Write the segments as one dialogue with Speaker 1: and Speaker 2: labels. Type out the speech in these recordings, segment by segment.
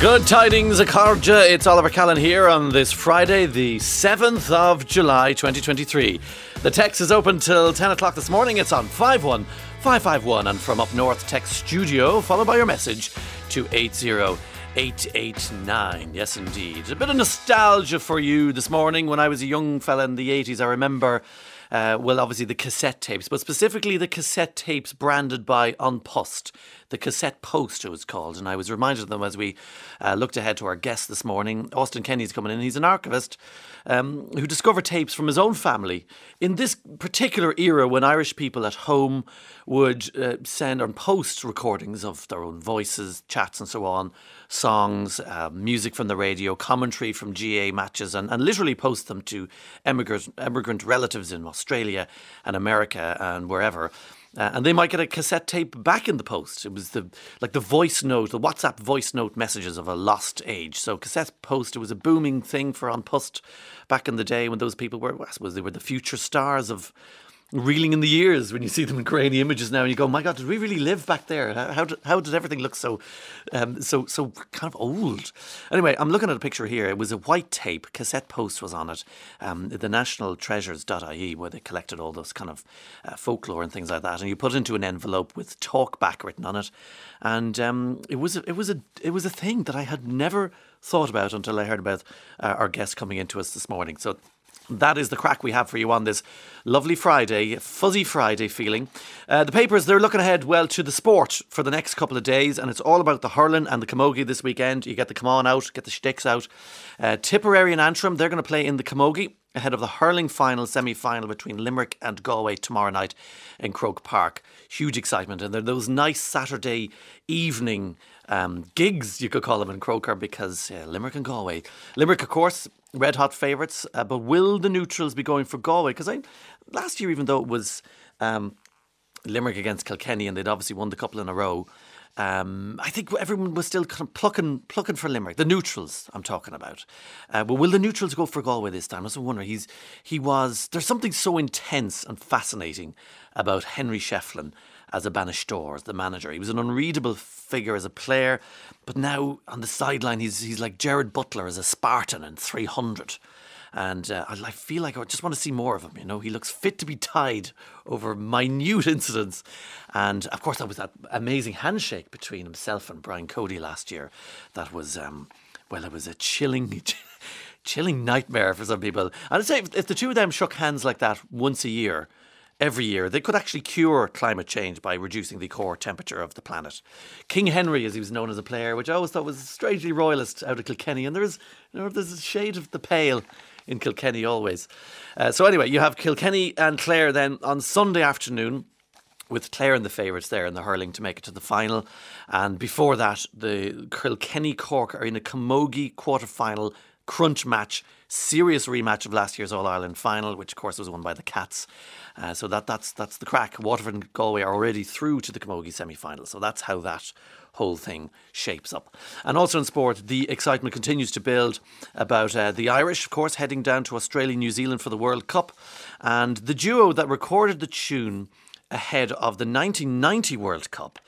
Speaker 1: Good tidings, Akarja. It's Oliver Callan here on this Friday, the 7th of July 2023. The text is open till 10 o'clock this morning. It's on 51551 and from up north, text studio, followed by your message to 80889. Yes, indeed. A bit of nostalgia for you this morning. When I was a young fella in the 80s, I remember uh, well, obviously the cassette tapes, but specifically the cassette tapes branded by An Post. The cassette post, it was called. And I was reminded of them as we uh, looked ahead to our guest this morning. Austin Kenny's coming in. He's an archivist um, who discovered tapes from his own family in this particular era when Irish people at home would uh, send and post recordings of their own voices, chats, and so on songs, uh, music from the radio, commentary from GAA matches, and, and literally post them to emigrant, emigrant relatives in Australia and America and wherever. Uh, and they might get a cassette tape back in the post. It was the like the voice note, the WhatsApp voice note messages of a lost age. So cassette post, it was a booming thing for An Post back in the day when those people were, I suppose, they were the future stars of reeling in the years when you see them in grainy images now, and you go, "My God, did we really live back there? How did, how did everything look so, um, so so kind of old?" Anyway, I'm looking at a picture here. It was a white tape cassette post was on it. Um, the National Treasures.ie, where they collected all those kind of uh, folklore and things like that, and you put it into an envelope with talk back written on it, and um, it was a, it was a it was a thing that I had never thought about until I heard about uh, our guest coming into us this morning. So that is the crack we have for you on this lovely Friday, fuzzy Friday feeling. Uh, the papers, they're looking ahead, well, to the sport for the next couple of days, and it's all about the hurling and the camogie this weekend. You get the come on out, get the sticks out. Uh, Tipperary and Antrim, they're going to play in the camogie ahead of the hurling final semi final between Limerick and Galway tomorrow night in Croke Park. Huge excitement, and there are those nice Saturday evening um, gigs, you could call them in Croker, because uh, Limerick and Galway. Limerick, of course, red hot favourites. Uh, but will the neutrals be going for Galway? Because I last year, even though it was um, Limerick against Kilkenny, and they'd obviously won the couple in a row. Um, I think everyone was still kind of plucking, plucking for Limerick. The neutrals, I'm talking about. Uh, but will the neutrals go for Galway this time? I was wondering. He's he was. There's something so intense and fascinating about Henry Shefflin as a Bannister, as the manager. He was an unreadable figure as a player, but now on the sideline, he's he's like Gerard Butler as a Spartan in 300. And uh, I feel like I just want to see more of him. You know, he looks fit to be tied over minute incidents. And of course, that was that amazing handshake between himself and Brian Cody last year. That was, um, well, it was a chilling. chilling nightmare for some people. I'd say if, if the two of them shook hands like that once a year, every year. They could actually cure climate change by reducing the core temperature of the planet. King Henry, as he was known as a player, which I always thought was strangely royalist out of Kilkenny, and there is, you know, there's a shade of the pale in Kilkenny always. Uh, so anyway, you have Kilkenny and Clare then on Sunday afternoon with Clare and the favourites there in the hurling to make it to the final. And before that, the Kilkenny Cork are in a Camogie quarter final crunch match, serious rematch of last year's All Ireland final, which of course was won by the Cats. Uh, so that that's that's the crack. Waterford and Galway are already through to the Camogie semi final. So that's how that whole thing shapes up. And also in sport, the excitement continues to build about uh, the Irish, of course, heading down to Australia, New Zealand for the World Cup, and the duo that recorded the tune ahead of the 1990 World Cup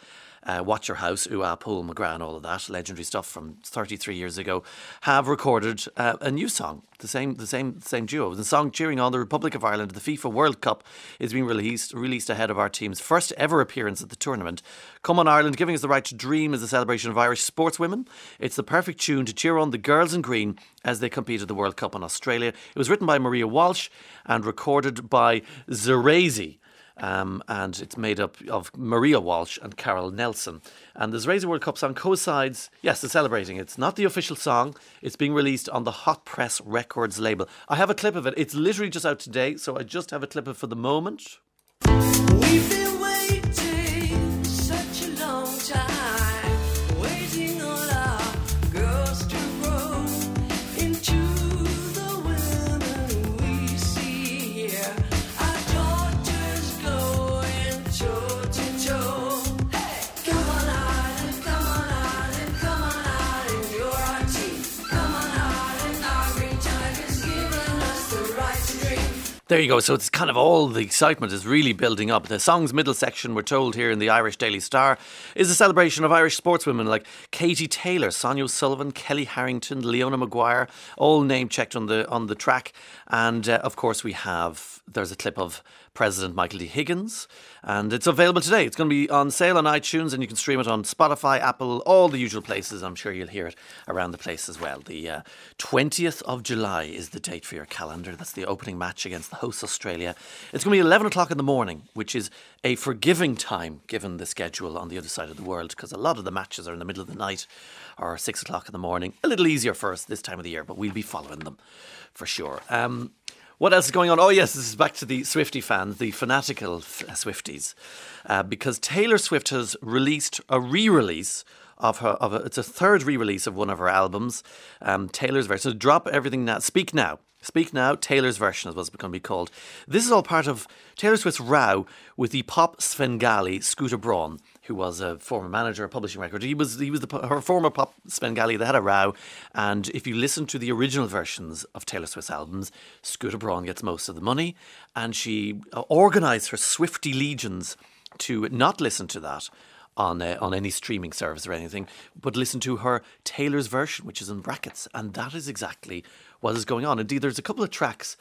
Speaker 1: uh, Watch Your House, Ooh Ah, Paul McGrath, all of that legendary stuff from 33 years ago, have recorded uh, a new song. The same, the same, same duo. The song cheering on the Republic of Ireland. at The FIFA World Cup is being released, released ahead of our team's first ever appearance at the tournament. Come on Ireland, giving us the right to dream is a celebration of Irish sportswomen. It's the perfect tune to cheer on the girls in green as they compete at the World Cup in Australia. It was written by Maria Walsh and recorded by Zerazy. Um, and it's made up of Maria Walsh and Carol Nelson. And there's Razor World Cup song co-sides. Yes, they're celebrating. It's not the official song. It's being released on the Hot Press Records label. I have a clip of it. It's literally just out today, so I just have a clip of it for the moment. There you go. So it's kind of all the excitement is really building up. The song's middle section, we're told here in the Irish Daily Star, is a celebration of Irish sportswomen like Katie Taylor, Sonia O'Sullivan, Kellie Harrington, Leona Maguire, all name checked on the on the track. And uh, of course, we have there's a clip of President Michael D. Higgins, and it's available today. It's going to be on sale on iTunes, and you can stream it on Spotify, Apple, all the usual places. I'm sure you'll hear it around the place as well. The uh, 20th of July is the date for your calendar. That's the opening match against the host Australia. It's going to be 11 o'clock in the morning, which is a forgiving time given the schedule on the other side of the world, because a lot of the matches are in the middle of the night or 6 o'clock in the morning. A little easier for us this time of the year, but we'll be following them for sure. Um, what else is going on? Oh, yes, this is back to the Swifty fans, the fanatical uh, Swifties, uh, because Taylor Swift has released a re-release of her. Of a, it's a third re-release of one of her albums, um, Taylor's version. So drop everything now. Speak now. Speak Now, Taylor's version is what's going to be called. This is all part of Taylor Swift's row with the pop Svengali Scooter Braun, who was a former manager of publishing record. He was he was the, her former pop Svengali. They had a row, and if you listen to the original versions of Taylor Swift's albums, Scooter Braun gets most of the money, and she uh, organised her Swifty legions to not listen to that on uh, on any streaming service or anything, but listen to her Taylor's version, which is in brackets, and that is exactly what is going on. Indeed, there's a couple of tracks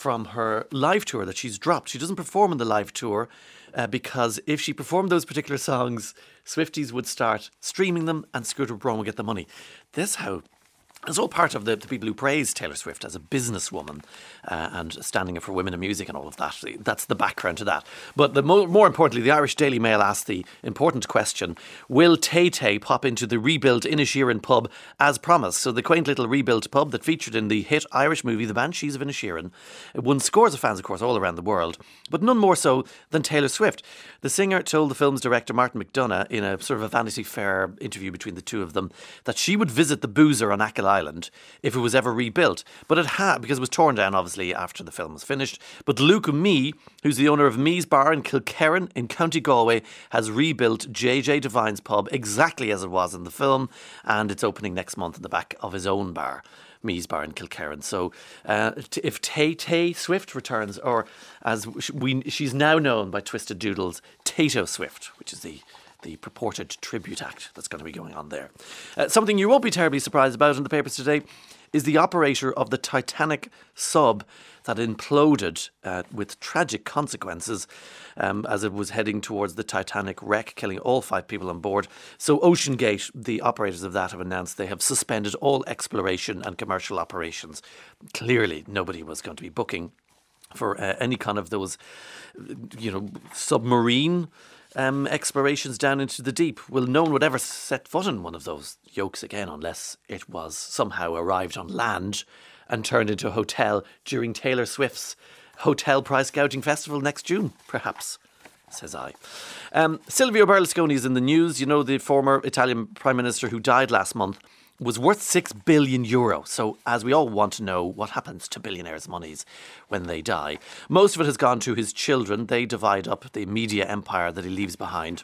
Speaker 1: from her live tour that she's dropped. She doesn't perform on the live tour uh, because if she performed those particular songs, Swifties would start streaming them and Scooter Braun would get the money. This how it's all part of the, the, people who praise Taylor Swift as a businesswoman uh, and standing up for women in music and all of that. That's the background to that. But the mo- more importantly, the Irish Daily Mail asked the important question Will Tay Tay pop into the rebuilt Inisherin pub as promised? So, the quaint little rebuilt pub that featured in the hit Irish movie The Banshees of Inisherin won scores of fans, of course, all around the world, but none more so than Taylor Swift. The singer told the film's director, Martin McDonagh, in a sort of a Vanity Fair interview between the two of them, that she would visit the boozer on Achill Island if it was ever rebuilt. But it had, because it was torn down obviously after the film was finished. But Luke Mee, who's the owner of Mee's Bar in Kilkerran in County Galway, has rebuilt JJ Devine's pub exactly as it was in the film, and it's opening next month in the back of his own bar. Mee's Bar in Kilkerran. So uh, if Tay Tay Swift returns, or as we, she's now known by Twisted Doodles, Tayto Swift, which is the the purported tribute act that's going to be going on there. Uh, something you won't be terribly surprised about in the papers today is the operator of the Titanic sub that imploded uh, with tragic consequences um, as it was heading towards the Titanic wreck, killing all five people on board. So, OceanGate, the operators of that, have announced they have suspended all exploration and commercial operations. Clearly, nobody was going to be booking for uh, any kind of those, you know, submarine um, explorations down into the deep. Well, no one would ever set foot on one of those yokes again unless it was somehow arrived on land and turned into a hotel during Taylor Swift's hotel price gouging festival next June, perhaps. Says I. Um, Silvio Berlusconi is in the news. You know, the former Italian Prime Minister who died last month was worth 6 billion euro. So, as we all want to know, what happens to billionaires' monies when they die? Most of it has gone to his children. They divide up the media empire that he leaves behind.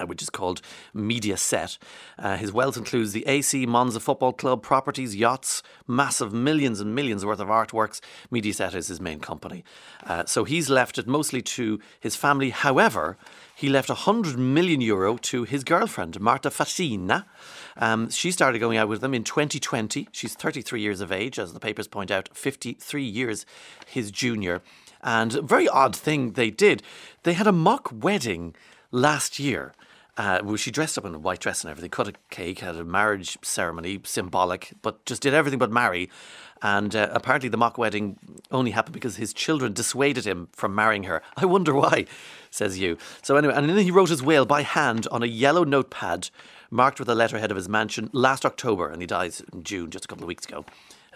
Speaker 1: Uh, which is called Mediaset. Uh, his wealth includes the AC Monza Football Club, properties, yachts, massive millions and millions worth of artworks. Mediaset is his main company. Uh, so he's left it mostly to his family. However, he left 100 million euro to his girlfriend, Marta Fascina. Um, she started going out with them in 2020. She's 33 years of age, as the papers point out, 53 years his junior. And a very odd thing they did. They had a mock wedding last year. Uh, well, she dressed up in a white dress and everything, cut a cake, had a marriage ceremony, symbolic, but just did everything but marry. And uh, apparently, the mock wedding only happened because his children dissuaded him from marrying her. I wonder why, says you. So, anyway, and then he wrote his will by hand on a yellow notepad marked with a letterhead of his mansion last October, and he dies in June, just a couple of weeks ago.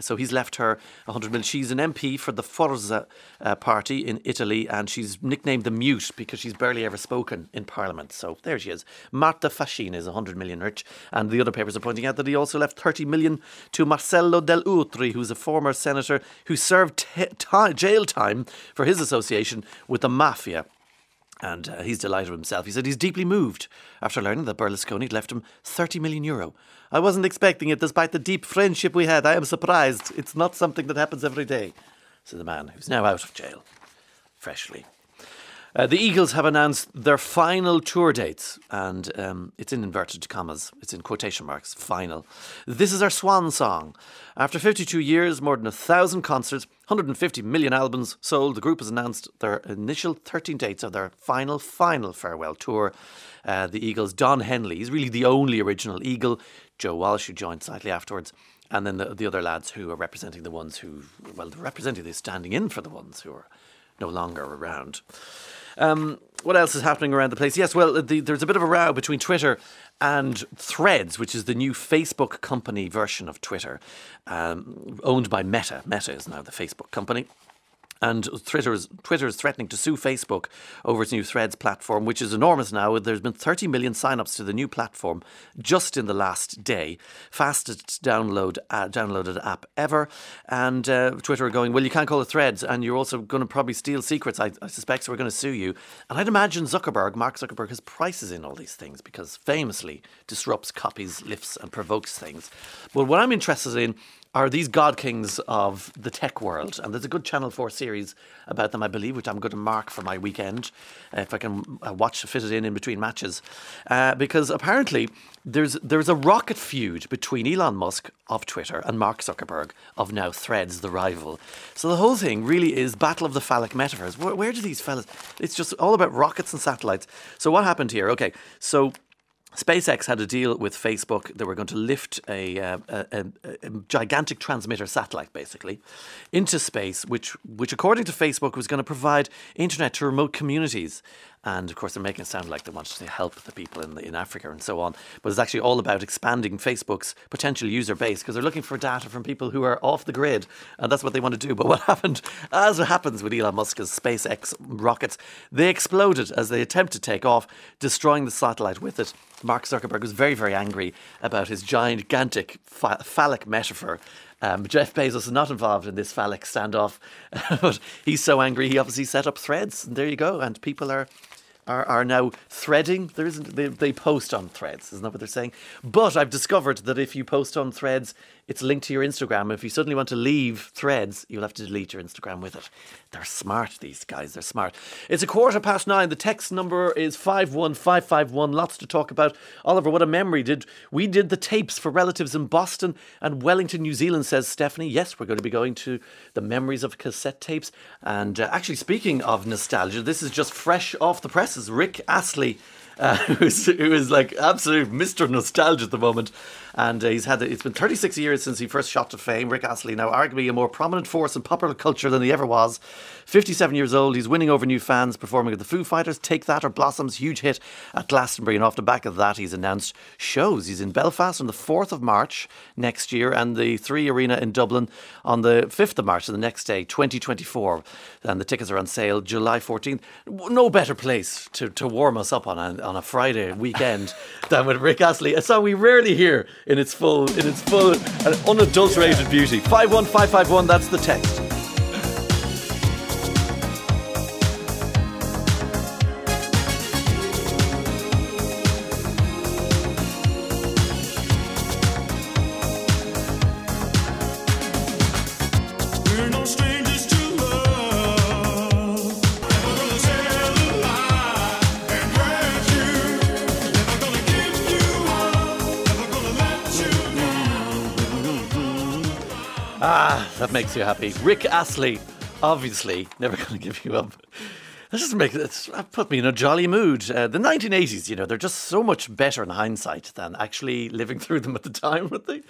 Speaker 1: So he's left her 100 million. She's an MP for the Forza uh, party in Italy, and she's nicknamed the Mute because she's barely ever spoken in Parliament. So there she is. Marta Fascina is 100 million rich, and the other papers are pointing out that he also left 30 million to Marcello Dell'Utri, who's a former senator who served t- t- jail time for his association with the mafia. And uh, he's delighted with himself. He said he's deeply moved after learning that Berlusconi had left him 30 million euro. I wasn't expecting it despite the deep friendship we had. I am surprised. It's not something that happens every day, said the man who's now out of jail, freshly. Uh, the Eagles have announced their final tour dates, and um, it's in inverted commas, it's in quotation marks, final. This is our swan song. After 52 years, more than a thousand concerts, 150 million albums sold, the group has announced their initial 13 dates of their final, final farewell tour. Uh, the Eagles, Don Henley, is really the only original Eagle. Joe Walsh, who joined slightly afterwards, and then the, the other lads who are representing the ones who, well, representing the standing in for the ones who are no longer around. Um, what else is happening around the place? Yes, well, the, there's a bit of a row between Twitter and Threads, which is the new Facebook company version of Twitter, um, owned by Meta. Meta is now the Facebook company. And Twitter is, threatening to sue Facebook over its new Threads platform, which is enormous now. There's been 30 million sign-ups to the new platform just in the last day. Fastest download uh, downloaded app ever. And uh, Twitter are going, well, you can't call it Threads, and you're also going to probably steal secrets, I, I suspect, so we're going to sue you. And I'd imagine Zuckerberg, Mark Zuckerberg, has prices in all these things because famously disrupts, copies, lifts, and provokes things. But what I'm interested in are these god kings of the tech world. And there's a good Channel 4 series about them, I believe, which I'm going to mark for my weekend, if I can uh, watch, fit it in in between matches. Uh, because apparently there's, there's a rocket feud between Elon Musk of Twitter and Mark Zuckerberg of now Threads, the rival. So the whole thing really is Battle of the Phallic Metaphors. Where, where do these fellas... It's just all about rockets and satellites. So what happened here? Okay, so SpaceX had a deal with Facebook. They were going to lift a, uh, a, a, a, gigantic transmitter satellite, basically, into space, which, which, according to Facebook, was going to provide internet to remote communities. And of course, they're making it sound like they want to help the people in, the, in Africa and so on. But it's actually all about expanding Facebook's potential user base because they're looking for data from people who are off the grid. And that's what they want to do. But what happened, as happens with Elon Musk's SpaceX rockets, they exploded as they attempted to take off, destroying the satellite with it. Mark Zuckerberg was very, very angry about his gigantic phallic metaphor. Um, Jeff Bezos is not involved in this phallic standoff, but he's so angry he obviously set up threads. And there you go. And people are are, are now threading. There isn't they, they post on threads, isn't that what they're saying? But I've discovered that if you post on threads, it's linked to your Instagram. If you suddenly want to leave threads, you'll have to delete your Instagram with it. They're smart, these guys. They're smart. It's a quarter past nine. The text number is 51551. Lots to talk about. Oliver, what a memory. Did We did the tapes for relatives in Boston and Wellington, New Zealand, says Stephanie. Yes, we're going to be going to the memories of cassette tapes. And uh, actually, speaking of nostalgia, this is just fresh off the presses. Rick Astley uh, who's, who is like absolute Mr. Nostalgia at the moment. And uh, he's had it's been 36 years since he first shot to fame. Rick Astley, now arguably a more prominent force in popular culture than he ever was. 57 years old, he's winning over new fans, performing at the Foo Fighters, Take That or Blossoms, huge hit at Glastonbury. And off the back of that, he's announced shows. He's in Belfast on the 4th of March next year and the Three Arena in Dublin on the 5th of March, so the next day, 2024. And the tickets are on sale July 14th. No better place to, to warm us up on a, on a Friday weekend than with Rick Astley, a song we rarely hear in its full, in its full and unadulterated beauty. 51551, that's the text. That makes you happy. Rick Astley, obviously, never going to give you up. That just makes it put me in a jolly mood. Uh, the 1980s, you know, they're just so much better in hindsight than actually living through them at the time, would they?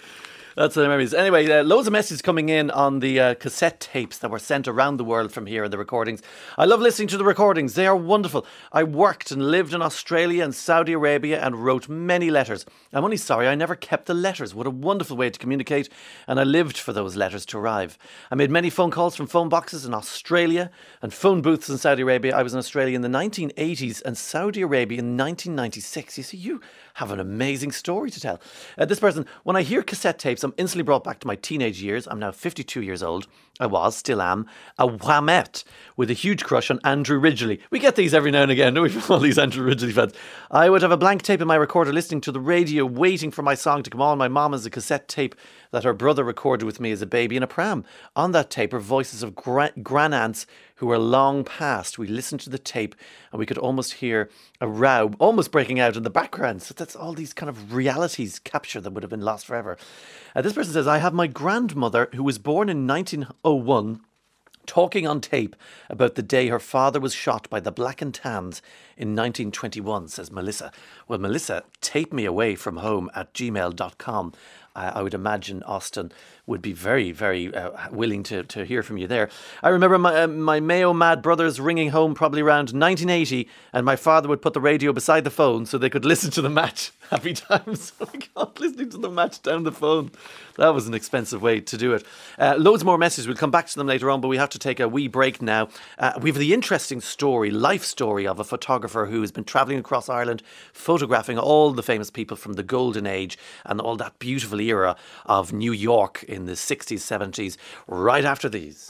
Speaker 1: That's what the memories. Anyway, uh, loads of messages coming in on the uh, cassette tapes that were sent around the world from here in the recordings. I love listening to the recordings. They are wonderful. I worked and lived in Australia and Saudi Arabia and wrote many letters. I'm only sorry I never kept the letters. What a wonderful way to communicate. And I lived for those letters to arrive. I made many phone calls from phone boxes in Australia and phone booths in Saudi Arabia. I was in Australia in the 1980s and Saudi Arabia in 1996. You see, you have an amazing story to tell. Uh, this person, when I hear cassette tapes, I'm instantly brought back to my teenage years. I'm now 52 years old. I was, still am, a whamette with a huge crush on Andrew Ridgeley. We get these every now and again, don't we, from all these Andrew Ridgeley fans? I would have a blank tape in my recorder listening to the radio, waiting for my song to come on. My mom has a cassette tape that her brother recorded with me as a baby in a pram. On that tape are voices of gra- granaunts who were long past. We listened to the tape and we could almost hear a row almost breaking out in the background. So that's all these kind of realities captured that would have been lost forever. Uh, this person says, I have my grandmother who was born in 1901 talking on tape about the day her father was shot by the Black and Tans in 1921, says Melissa. Well, Melissa, tape me away from home at gmail.com. I would imagine Austin would be very, very uh, willing to, to hear from you there. I remember my, uh, my Mayo Mad brothers ringing home probably around 1980, and my father would put the radio beside the phone so they could listen to the match. Happy times. oh God, listening to the match down the phone. That was an expensive way to do it. Uh, loads more messages. We'll come back to them later on, but we have to take a wee break now. Uh, we have the interesting story, life story of a photographer who has been travelling across Ireland, photographing all the famous people from the golden age and all that beautiful era of New York in the 60s, 70s, right after these.